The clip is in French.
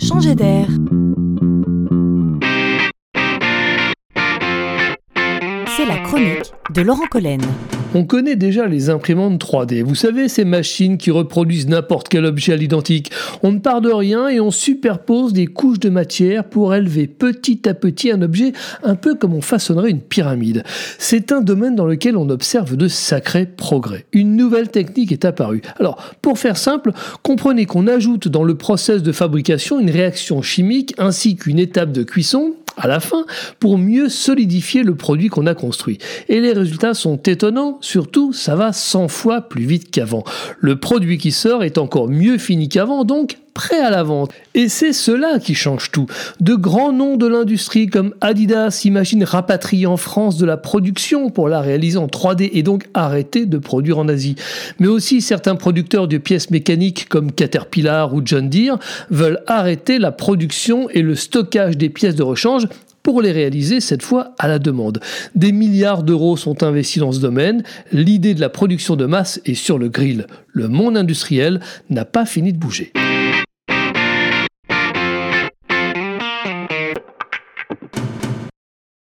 changer d'air. C'est la chronique de Laurent Collen. On connaît déjà les imprimantes 3D. Vous savez, ces machines qui reproduisent n'importe quel objet à l'identique. On ne part de rien et on superpose des couches de matière pour élever petit à petit un objet un peu comme on façonnerait une pyramide. C'est un domaine dans lequel on observe de sacrés progrès. Une nouvelle technique est apparue. Alors, pour faire simple, comprenez qu'on ajoute dans le process de fabrication une réaction chimique ainsi qu'une étape de cuisson à la fin pour mieux solidifier le produit qu'on a construit. Et les résultats sont étonnants, surtout ça va 100 fois plus vite qu'avant. Le produit qui sort est encore mieux fini qu'avant, donc prêt à la vente. Et c'est cela qui change tout. De grands noms de l'industrie comme Adidas imaginent rapatrier en France de la production pour la réaliser en 3D et donc arrêter de produire en Asie. Mais aussi certains producteurs de pièces mécaniques comme Caterpillar ou John Deere veulent arrêter la production et le stockage des pièces de rechange pour les réaliser cette fois à la demande. Des milliards d'euros sont investis dans ce domaine, l'idée de la production de masse est sur le grill. Le monde industriel n'a pas fini de bouger.